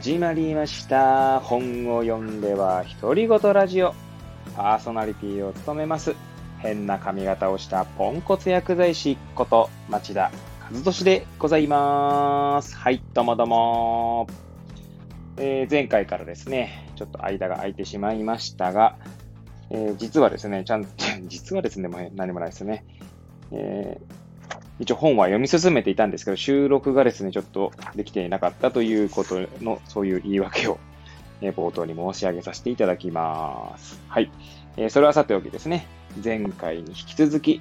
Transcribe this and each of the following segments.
始まりました。本を読んでは独り言ラジオ。パーソナリティを務めます。変な髪型をしたポンコツ薬剤師こと町田和俊でございます。はい、どうもどうも。えー前回からですね、ちょっと間が空いてしまいましたが、えー実はですね、ちゃんと、実はですね、も何もないですね。えー一応本は読み進めていたんですけど、収録がですね、ちょっとできていなかったということの、そういう言い訳を、え冒頭に申し上げさせていただきます。はい。えーそれはさておきですね、前回に引き続き、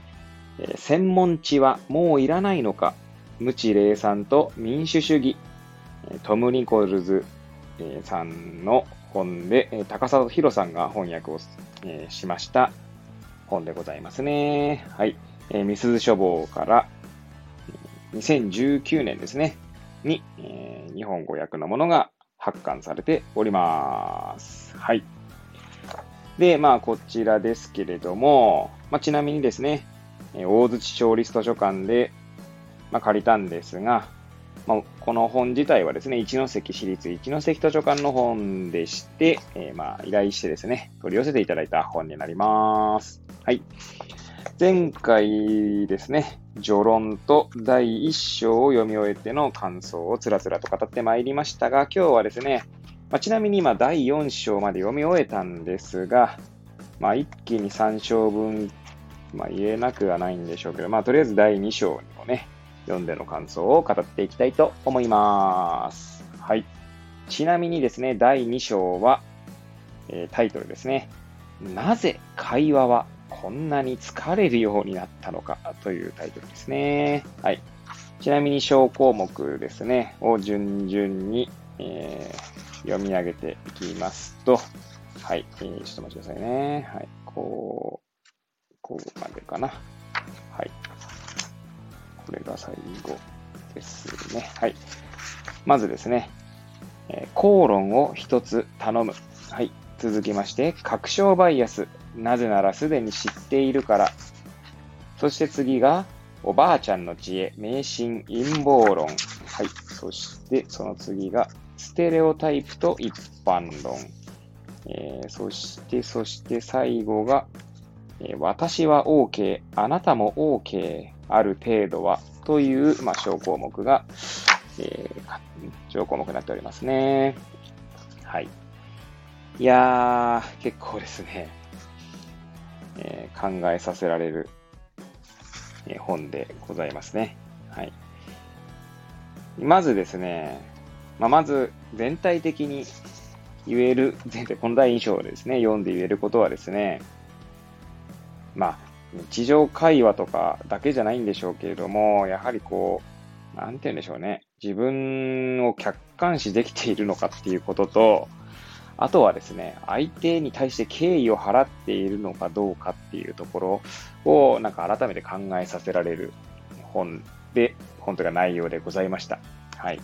えー専門知はもういらないのか、無知霊産と民主主義、トム・ニコルズ、さんの本で、高澤宏さんが翻訳を、えしました本でございますね。はい。えー、ミスズ書房から、2019年ですね、に、えー日本語訳のものが発刊されております。はい。で、まあ、こちらですけれども、まあ、ちなみにですね、大槌町立図書館で、まあ、借りたんですが、まあ、この本自体はですね、一関市立一関図書館の本でして、えーまあ、依頼してですね、取り寄せていただいた本になります。はい。前回ですね、序論と第一章を読み終えての感想をつらつらと語ってまいりましたが、今日はですね、まあ、ちなみに今第4章まで読み終えたんですが、まあ、一気に3章分、まあ、言えなくはないんでしょうけど、まあ、とりあえず第2章にもね、読んでの感想を語っていきたいと思います。はい。ちなみにですね、第2章は、えータイトルですね。なぜ会話はこんなに疲れるようになったのかというタイトルですね。はい。ちなみに小項目ですね、を順々に、えー読み上げていきますと、はい、えーちょっと待ちくださいね。はい、こう、こうまでかな。はい。これが最後ですね。はい。まずですね、えー口論を一つ頼む。はい。続きまして、確証バイアス。なぜならすでに知っているから。そして次が、おばあちゃんの知恵、迷信、陰謀論。はい。そして、その次が、ステレオタイプと一般論。えーそして、そして最後が、えー私は OK、あなたも OK、ある程度は、という、まあ、小項目が、えー小項目になっておりますね。はい。いやー、結構ですね、えー考えさせられる、え本でございますね。はい。まずですね、まあ、まず全体的に言える、全体、この第2章でですね、読んで言えることはですね、まあ、日常会話とかだけじゃないんでしょうけれども、やはりこう、なんて言うんでしょうね、自分を客観視できているのかっていうことと、あとはですね、相手に対して敬意を払っているのかどうかっていうところを、なんか改めて考えさせられる本で、本というか内容でございました。はい。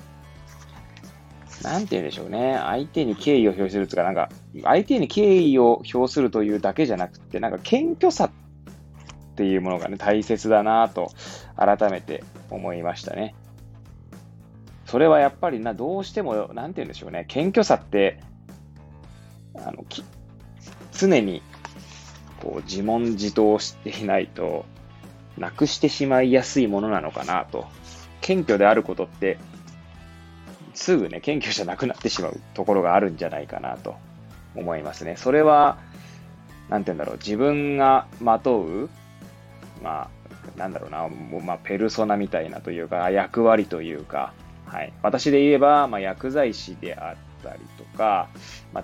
なんて言うんでしょうね。相手に敬意を表するとか、なんか、相手に敬意を表するというだけじゃなくて、なんか謙虚さっていうものがね、大切だなと、改めて思いましたね。それはやっぱりな、どうしても、なんて言うんでしょうね。謙虚さって、あの、き常に、こう、自問自答していないと、なくしてしまいやすいものなのかなと。謙虚であることって、すぐね、謙虚じゃなくなってしまうところがあるんじゃないかなと思いますね。それは、なんて言うんだろう、自分がまとう、まあ、なんだろうな、もうまあ、ペルソナみたいなというか、役割というか、はい。私で言えば、まあ、薬剤師であったりとか、まあ、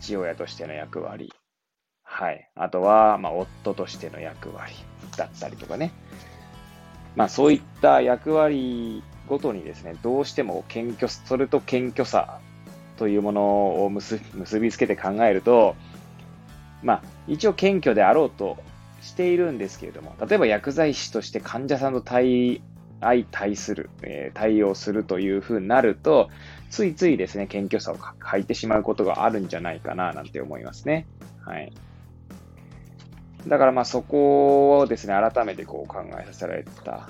父親としての役割、はい。あとは、まあ、夫としての役割だったりとかね。まあ、そういった役割ごとにですね、どうしても謙虚、それと謙虚さというものを結びつけて考えると、まあ、一応謙虚であろうとしているんですけれども、例えば薬剤師として患者さんと対相対する、えー対応するというふうになると、ついついですね、謙虚さを欠いてしまうことがあるんじゃないかな、なんて思いますね。はい。だからまあそこをですね、改めてこう考えさせられた。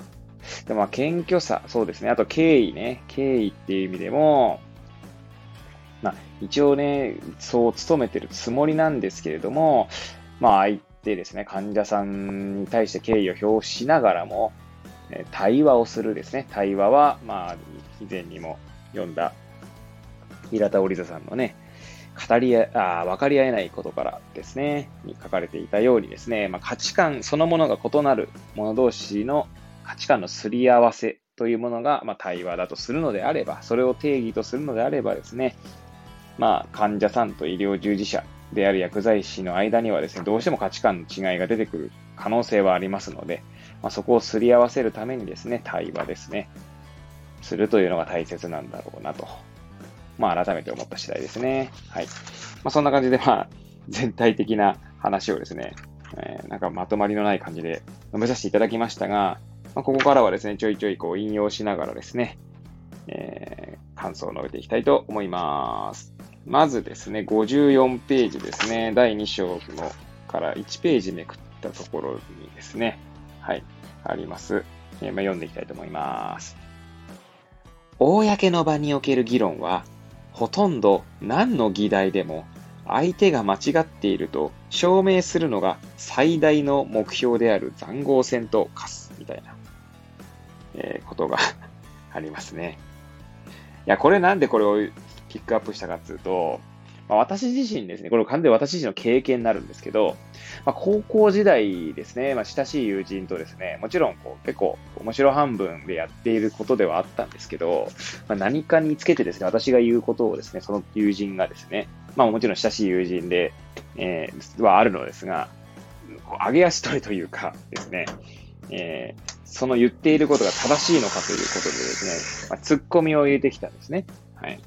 でまあ謙虚さ、そうですね。あと敬意ね。敬意っていう意味でも、まあ、一応ね、そう努めてるつもりなんですけれども、まあ、相手ですね、患者さんに対して敬意を表しながらも、対話をするですね。対話は、まあ、以前にも読んだ平田織座さんのね、語りあ、分かり合えないことからですね、に書かれていたようにですね、まあ、価値観そのものが異なる者同士の価値観のすり合わせというものが、まあ、対話だとするのであれば、それを定義とするのであればですね、まあ、患者さんと医療従事者である薬剤師の間にはですね、どうしても価値観の違いが出てくる可能性はありますので、まあ、そこをすり合わせるためにですね、対話ですね、するというのが大切なんだろうなと、まあ、改めて思った次第ですね。はい。まあ、そんな感じで、まあ、全体的な話をですね、えー、なんかまとまりのない感じで述べさせていただきましたが、まあ、ここからはですね、ちょいちょいこう引用しながらですね、えー、感想を述べていきたいと思います。まずですね、54ページですね、第2章のから1ページめくったところにですね、はい、あります。えー、まあ、読んでいきたいと思います。公の場における議論は、ほとんど何の議題でも相手が間違っていると証明するのが最大の目標である残壕戦と化すみたいな、えー、ことがありますね。いや、これなんでこれをピックアップしたかっていうと、まあ、私自身ですね、これ完全に私自身の経験になるんですけど、まあ、高校時代ですね、まあ、親しい友人とですね、もちろんこう結構面白半分でやっていることではあったんですけど、まあ、何かにつけてですね、私が言うことをですね、その友人がですね、まあもちろん親しい友人で、えー、はあるのですが、上げ足取りというかですね、えー、その言っていることが正しいのかということでですね、まあ、ツッコミを入れてきたんですね。はい。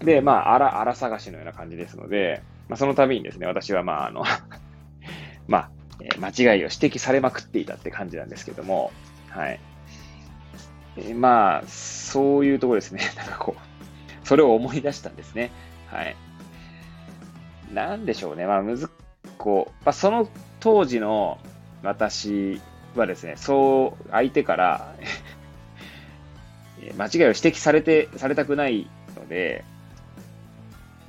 で、まあ、あら、あら探しのような感じですので、まあ、その度にですね、私は、まあ、あの まあ、えー、間違いを指摘されまくっていたって感じなんですけども、はい。えー、まあ、そういうところですね。なんかこう、それを思い出したんですね。はい。なんでしょうね。まあ、むず、こう、まあ、その当時の私はですね、そう、相手から 間違いを指摘されて、されたくないので、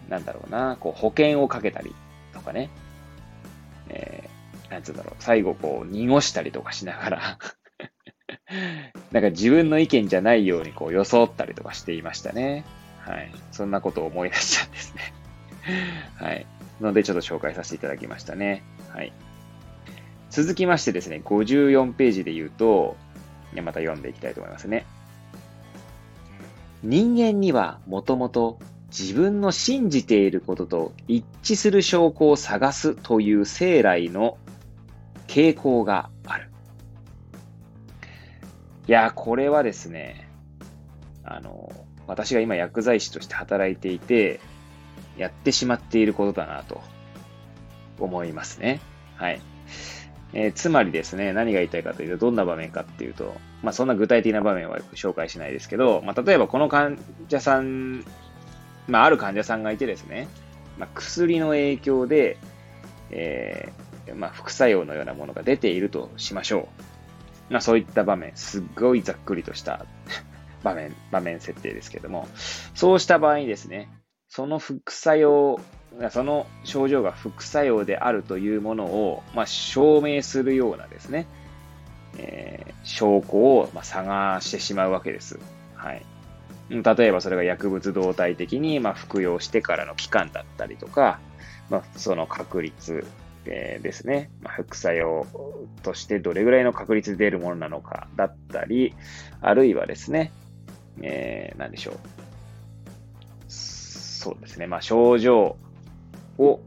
なんだろうな、こう保険をかけたりとかね、えー、なんつうんだろう、最後こう濁したりとかしながら なんか自分の意見じゃないようにこう装ったりとかしていましたね。はい。そんなことを思い出したんですね。はい。のでちょっと紹介させていただきましたね。はい。続きましてですね、54ページで言うと、また読んでいきたいと思いますね。人間にはもともと自分の信じていることと一致する証拠を探すという生来の傾向がある。いや、これはですね、あの、私が今薬剤師として働いていて、やってしまっていることだなと思いますね。はい。えー、つまりですね、何が言いたいかというと、どんな場面かっていうと、まあそんな具体的な場面は紹介しないですけど、まあ例えばこの患者さんまあ、ある患者さんがいてですね、まあ、薬の影響で、えー、まあ、副作用のようなものが出ているとしましょう。まあ、そういった場面、すっごいざっくりとした 場面、場面設定ですけども、そうした場合にですね、その副作用、その症状が副作用であるというものを、まあ、証明するようなですね、えー、証拠を、まあ、探してしまうわけです。はい。例えばそれが薬物動態的に、まあ、服用してからの期間だったりとか、まあ、その確率、えー、ですね、まあ、副作用としてどれぐらいの確率で出るものなのかだったり、あるいはですね、えー、何でしょう。そうですね、まあ、症状を、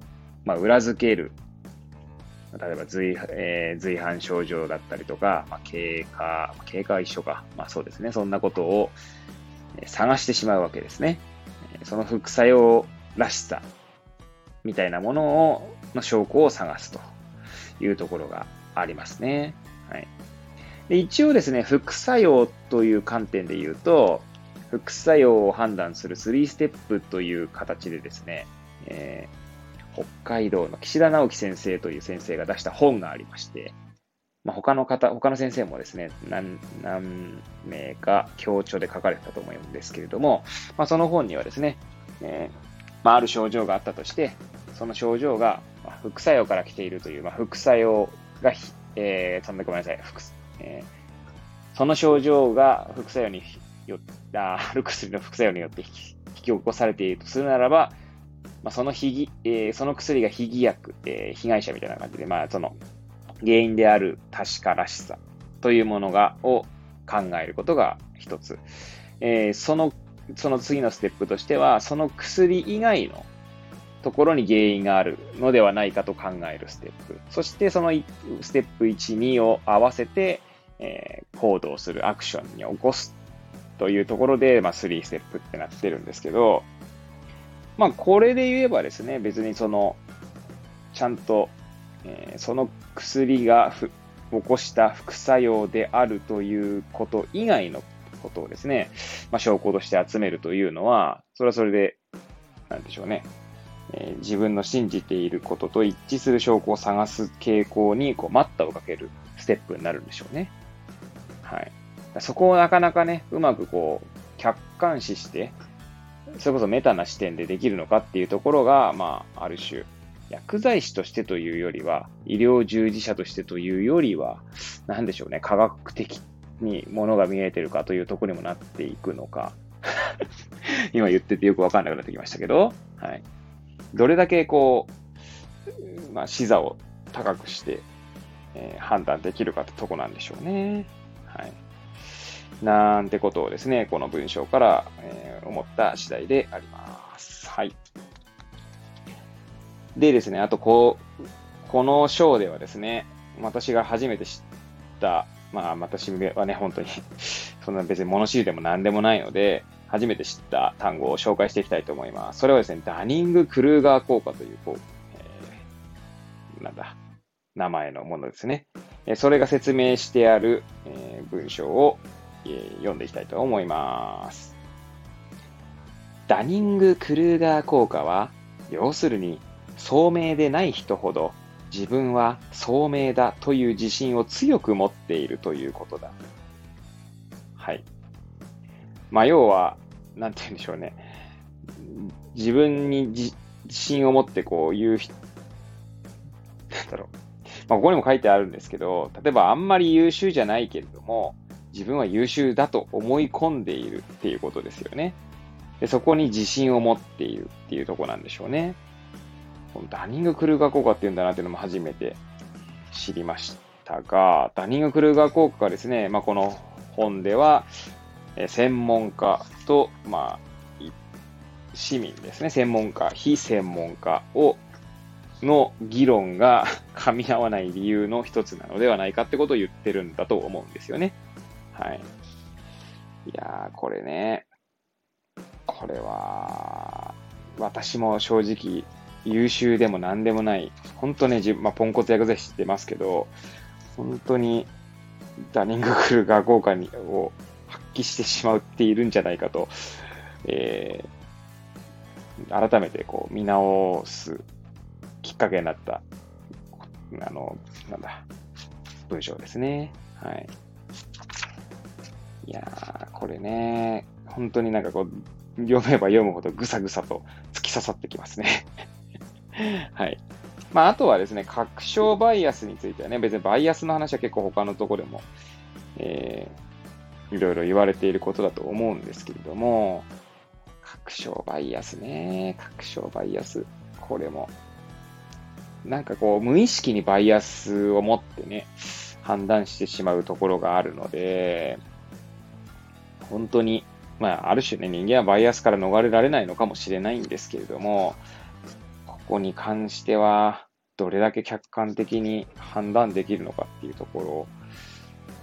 まあ、裏付ける例えば随,、えー、随伴症状だったりとか、まあ、経過、経過は一緒か。まあそうですね。そんなことを、探してしまうわけですね。その副作用らしさみたいなものを、の証拠を探すというところがありますね。はい。で一応ですね、副作用という観点で言うと、副作用を判断する3ステップという形でですね、えー、北海道の岸田直樹先生という先生が出した本がありまして、まあ、他の方、他の先生もですね、何、名か強調で書かれてたと思うんですけれども、まあ、その本にはですね、えーまあ、ある症状があったとして、その症状が副作用から来ているという、まあ、副作用が、えー、そんなごめんなさい、副えー、その症状が副作用によあある薬の副作用によって引き起こされているとするならば、まあ、その被疑、えー、その薬が被疑薬、えー、被害者みたいな感じで、まあ、その原因である確からしさというものが、を考えることが一つ。えー、その、その次のステップとしては、その薬以外のところに原因があるのではないかと考えるステップ。そしてそのステップ1、2を合わせて、えー、行動する、アクションに起こすというところで、まあ、3ステップってなってるんですけど、まあ、これで言えばですね、別にその、ちゃんと、えー、その薬が起こした副作用であるということ以外のことをですね、まあ、証拠として集めるというのは、それはそれで、なんでしょうね、えー、自分の信じていることと一致する証拠を探す傾向にこう待ったをかけるステップになるんでしょうね。はい。そこをなかなかね、うまくこう、客観視して、それこそメタな視点でできるのかっていうところが、まあ、ある種、薬剤師としてというよりは、医療従事者としてというよりは、なんでしょうね、科学的にものが見えてるかというところにもなっていくのか。今言っててよくわかんなくなってきましたけど、はい。どれだけこう、まあ、視座を高くして、えー、判断できるかってとこなんでしょうね。はい。なんてことをですね、この文章から、えー、思った次第であります。はい。でですね、あとこう、この章ではですね、私が初めて知った、まあ私はね、本当に そんな別に物知りでも何でもないので、初めて知った単語を紹介していきたいと思います。それはですね、ダニング・クルーガー効果という、こう、えー、なんだ、名前のものですね。えそれが説明してある、えー、文章を、えー、読んでいきたいと思います。ダニング・クルーガー効果は、要するに、聡明でない人ほど自分は聡明だという自信を強く持っているということだ。はい。まあ、要は、なんて言うんでしょうね。自分に自信を持ってこう言う人、なんだろう。まあ、ここにも書いてあるんですけど、例えばあんまり優秀じゃないけれども、自分は優秀だと思い込んでいるっていうことですよね。でそこに自信を持っているっていうとこなんでしょうね。ダニング・クルーガー効果っていうんだなっていうのも初めて知りましたが、ダニング・クルーガー効果がですね、まあ、この本では、え専門家と、まあ、市民ですね、専門家、非専門家をの議論が 噛み合わない理由の一つなのではないかってことを言ってるんだと思うんですよね。はい。いやー、これね、これは、私も正直優秀でも何でもない、本当ね、自、まあ、ポンコツ薬剤師ってますけど、本当にダニングクルーガー効果にを発揮してしまっているんじゃないかと、えー、改めてこう見直すきっかけになった、あの、なんだ、文章ですね。はい。いやー、これね、本当になんかこう、読めば読むほどぐさぐさと突き刺さってきますね。はい。まあ、あとはですね、確証バイアスについてはね、別にバイアスの話は結構他のところでも、えー、いろいろ言われていることだと思うんですけれども、確証バイアスね、確証バイアス。これも、なんかこう、無意識にバイアスを持ってね、判断してしまうところがあるので、本当に、まあ、ある種ね、人間はバイアスから逃れられないのかもしれないんですけれども、こに関しては、どれだけ客観的に判断できるのかっていうところを、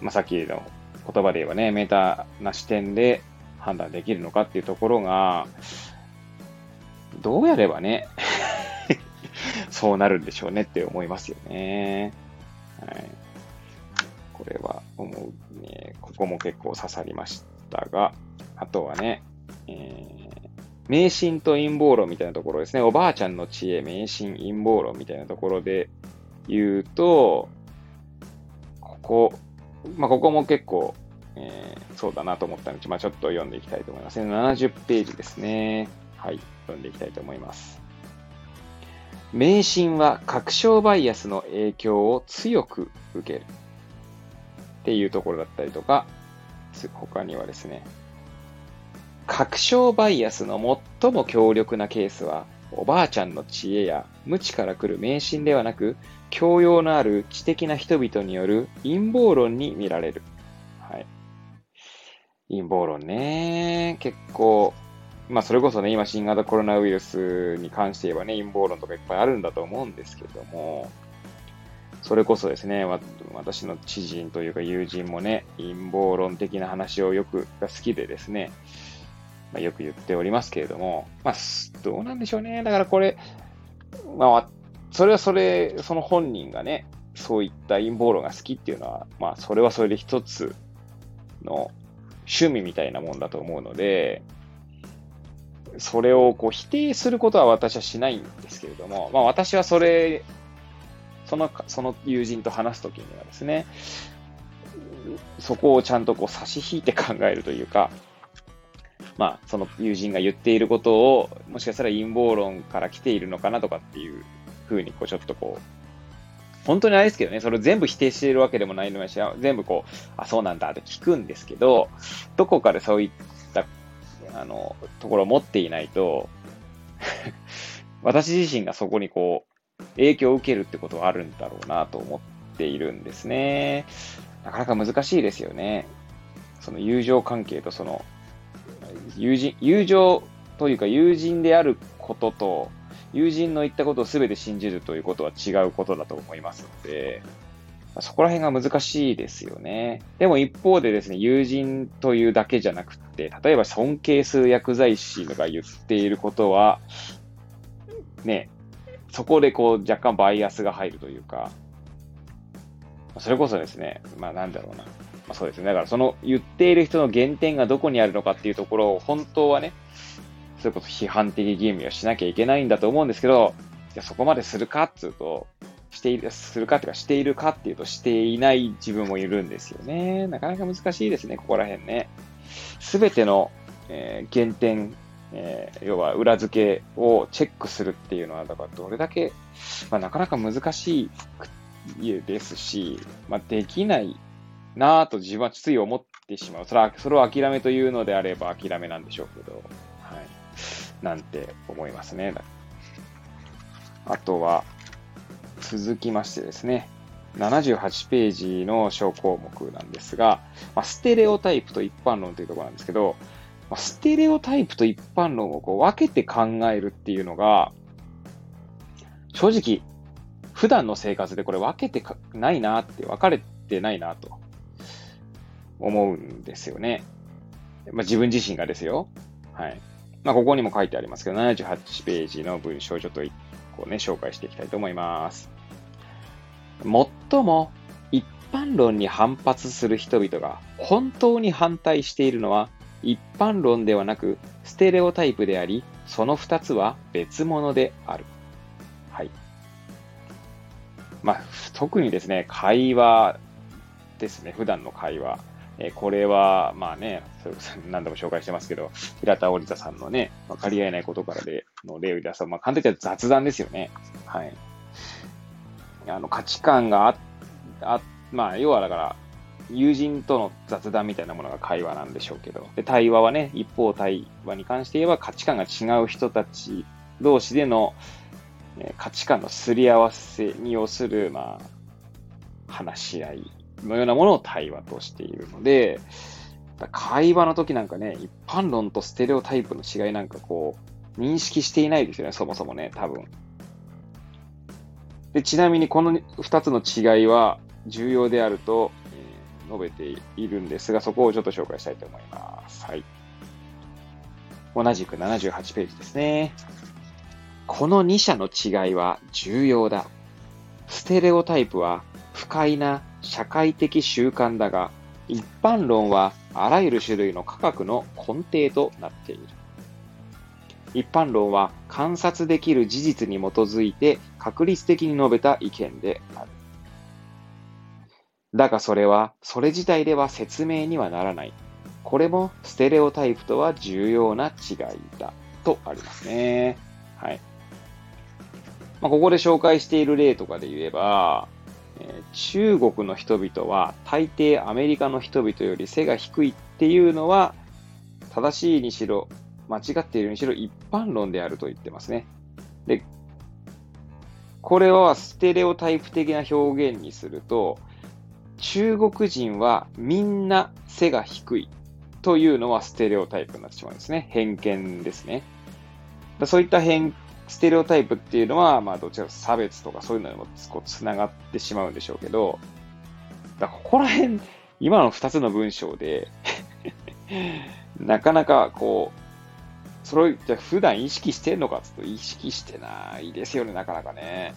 まあ、さっきの言葉で言えばね、メーターな視点で判断できるのかっていうところが、どうやればね そうなるんでしょうねって思いますよね。はい。これは思うね。ここも結構刺さりましたが、あとはね、えー迷信と陰謀論みたいなところですね。おばあちゃんの知恵、迷信、陰謀論みたいなところで言うと、ここ、まあ、ここも結構、えー、そうだなと思ったので、まあ、ちょっと読んでいきたいと思いますね。70ページですね。はい、読んでいきたいと思います。迷信は確証バイアスの影響を強く受ける。っていうところだったりとか、他にはですね、確証バイアスの最も強力なケースは、おばあちゃんの知恵や無知から来る迷信ではなく、教養のある知的な人々による陰謀論に見られる。はい。陰謀論ね、結構、まあそれこそね、今新型コロナウイルスに関して言えばね、陰謀論とかいっぱいあるんだと思うんですけども、それこそですね、私の知人というか友人もね、陰謀論的な話をよく、が好きでですね、まあ、よく言っておりますけれども、まあ、どうなんでしょうね。だからこれ、まあ、それはそれ、その本人がね、そういった陰謀論が好きっていうのは、まあ、それはそれで一つの趣味みたいなもんだと思うので、それをこう否定することは私はしないんですけれども、まあ私はそれ、その、その友人と話すときにはですね、そこをちゃんとこう差し引いて考えるというか、まあ、その友人が言っていることを、もしかしたら陰謀論から来ているのかなとかっていうふうに、こう、ちょっとこう、本当にあれですけどね、それを全部否定しているわけでもないのし、全部こう、あ、そうなんだって聞くんですけど、どこかでそういった、あの、ところを持っていないと 私自身がそこにこう、影響を受けるってことはあるんだろうなと思っているんですね。なかなか難しいですよね。その友情関係とその、友人、友情というか友人であることと、友人の言ったことを全て信じるということは違うことだと思いますので、そこら辺が難しいですよね。でも一方でですね、友人というだけじゃなくて、例えば尊敬する薬剤師が言っていることは、ね、そこでこう若干バイアスが入るというか、それこそですね、まあなんだろうな。まあ、そうですね。だからその言っている人の原点がどこにあるのかっていうところを本当はね、それこそ批判的吟味をしなきゃいけないんだと思うんですけど、いやそこまでするかっていうと、している、するかっていうか、しているかっていうと、していない自分もいるんですよね。なかなか難しいですね、ここら辺ね。すべての、えー、原点、えー、要は裏付けをチェックするっていうのは、だからどれだけ、まあ、なかなか難しいですし、まあ、できないなぁと自分はつい思ってしまう。それは、それを諦めというのであれば諦めなんでしょうけど。はいなんて思いますね。あとは、続きましてですね、78ページの小項目なんですが、まあ、ステレオタイプと一般論というところなんですけど、まあ、ステレオタイプと一般論をこう分けて考えるっていうのが、正直、普段の生活でこれ分けてないなって、分かれてないなと思うんですよね。まあ、自分自身がですよ。はい。まあ、ここにも書いてありますけど、78ページの文章をちょっと1個ね、紹介していきたいと思います。最も一般論に反発する人々が本当に反対しているのは一般論ではなくステレオタイプであり、その2つは別物である。はい。まあ、特にですね、会話ですね、普段の会話。えこれは、まあね、それこそ何度も紹介してますけど、平田織田さんのね、分かり合えないことからでの例を出すと、まあ、簡単に言ったら雑談ですよね。はい。あの、価値観があ、あ、まあ、要はだから、友人との雑談みたいなものが会話なんでしょうけど、で対話はね、一方対話に関して言えば価値観が違う人たち同士での、え価値観のすり合わせに要する、まあ、話し合いのようなものを対話としているので、会話の時なんかね、一般論とステレオタイプの違いなんかこう、認識していないですよね、そもそもね、多分。で、ちなみにこの2つの違いは重要であると、え、述べているんですが、そこをちょっと紹介したいと思います。はい。同じく78ページですね。この2者の違いは重要だ。ステレオタイプは不快な社会的習慣だが、一般論はあらゆる種類の科学の根底となっている。一般論は観察できる事実に基づいて確率的に述べた意見である。だがそれは、それ自体では説明にはならない。これもステレオタイプとは重要な違いだ。とありますね。はい。まあ、ここで紹介している例とかで言えば、中国の人々は大抵アメリカの人々より背が低いっていうのは正しいにしろ間違っているにしろ一般論であると言ってますね。で、これはステレオタイプ的な表現にすると、中国人はみんな背が低いというのはステレオタイプになってしまうんですね。偏見ですね。そういった偏ステレオタイプっていうのは、まあ、どちらか差別とかそういうのにもこうつながってしまうんでしょうけど、だここら辺、今の2つの文章で なかなかこう、それをじゃ普段意識してんのかって言うと意識してないですよね、なかなかね。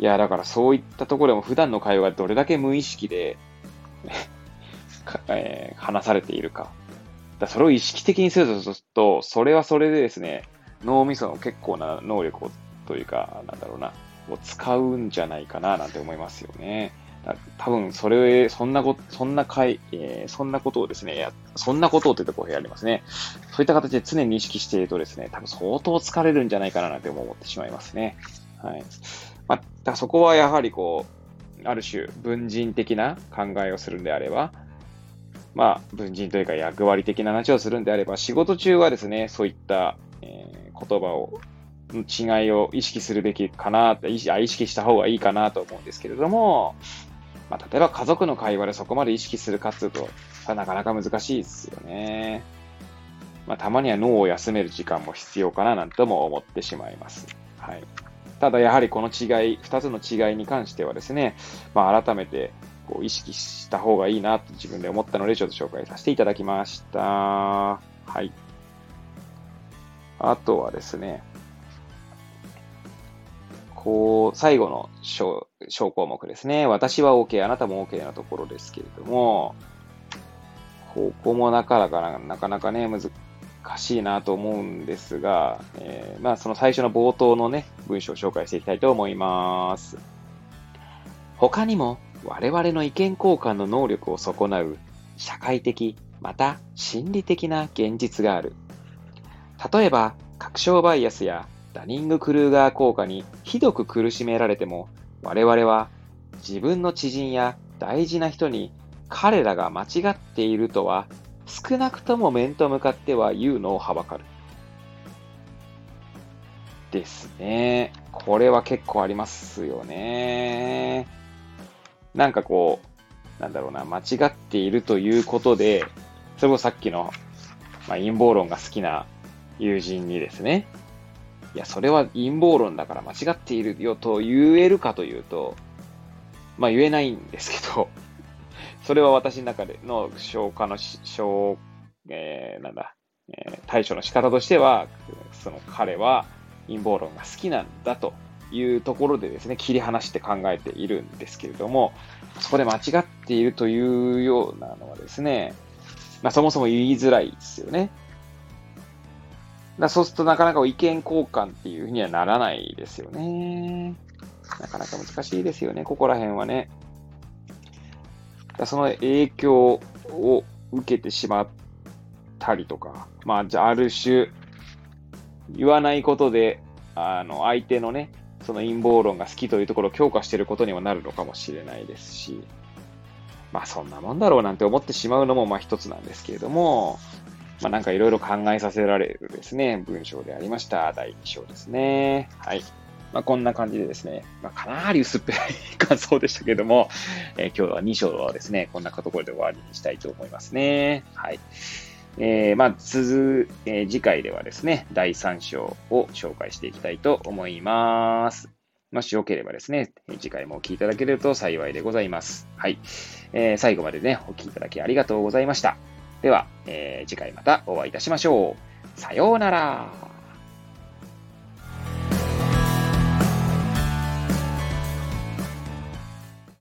いや、だからそういったところでも普段の会話がどれだけ無意識で えー、話されているか。だそれを意識的にすると、それはそれでですね、脳みその結構な能力をというか、なんだろうな、を使うんじゃないかななんて思いますよね。多分、それ、そんなこと、そんな回、えー、そんなことをですね、や、そんなことをというところやりますね。そういった形で常に意識しているとですね、多分相当疲れるんじゃないかななんて思ってしまいますね。はい。まあ、そこはやはりこう、ある種、文人的な考えをするんであれば、まあ、文人というか役割的な話をするんであれば、仕事中はですね、そういった、えー、言葉を、違いを意識するべきかな意識した方がいいかなと思うんですけれども、まあ、例えば家族の会話でそこまで意識するかっていうと、なかなか難しいですよね。まあ、たまには脳を休める時間も必要かななんとも思ってしまいます。はい。ただやはりこの違い、二つの違いに関してはですね、まあ、改めてこう意識した方がいいなと自分で思ったのでちょっと紹介させていただきました。はい。あとはですね、こう、最後の小小項目ですね。私は OK、あなたも OK なところですけれども、ここもなかなかなかなかね、難しいなと思うんですが、えー、まあその最初の冒頭のね、文章を紹介していきたいと思います。他にも我々の意見交換の能力を損なう社会的また心理的な現実がある。例えば、確証バイアスやダニング・クルーガー効果にひどく苦しめられても、我々は自分の知人や大事な人に彼らが間違っているとは少なくとも面と向かっては言うのをはばかる。ですね。これは結構ありますよね。なんかこう、なんだろうな、間違っているということで、それこそさっきの、まあ、陰謀論が好きな友人にですね、いや、それは陰謀論だから間違っているよと言えるかというと、まあ言えないんですけど、それは私の中での消化のし消、えー、なんだ、えー、対処の仕方としては、その彼は陰謀論が好きなんだというところでですね、切り離して考えているんですけれども、そこで間違っているというようなのはですね、まあそもそも言いづらいですよね。だそうするとなかなか意見交換っていうふうにはならないですよね。なかなか難しいですよね、ここら辺はね。だその影響を受けてしまったりとか、まあ、じゃあ、ある種、言わないことで、あの、相手のね、その陰謀論が好きというところを強化していることにもなるのかもしれないですし、まあそんなもんだろうなんて思ってしまうのもまあ一つなんですけれども、まあなんかいろいろ考えさせられるですね、文章でありました。第2章ですね。はい。まあこんな感じでですね、まあかなり薄っぺらい感想でしたけども、えー、今日は2章はですね、こんなところで終わりにしたいと思いますね。はい。えー、まあ、続、えー、次回ではですね、第3章を紹介していきたいと思います。もしよければですね、次回もお聴きいただけると幸いでございます。はい。えー、最後までね、お聴きいただきありがとうございました。では、えー、次回またお会いいたしましょう。さようなら。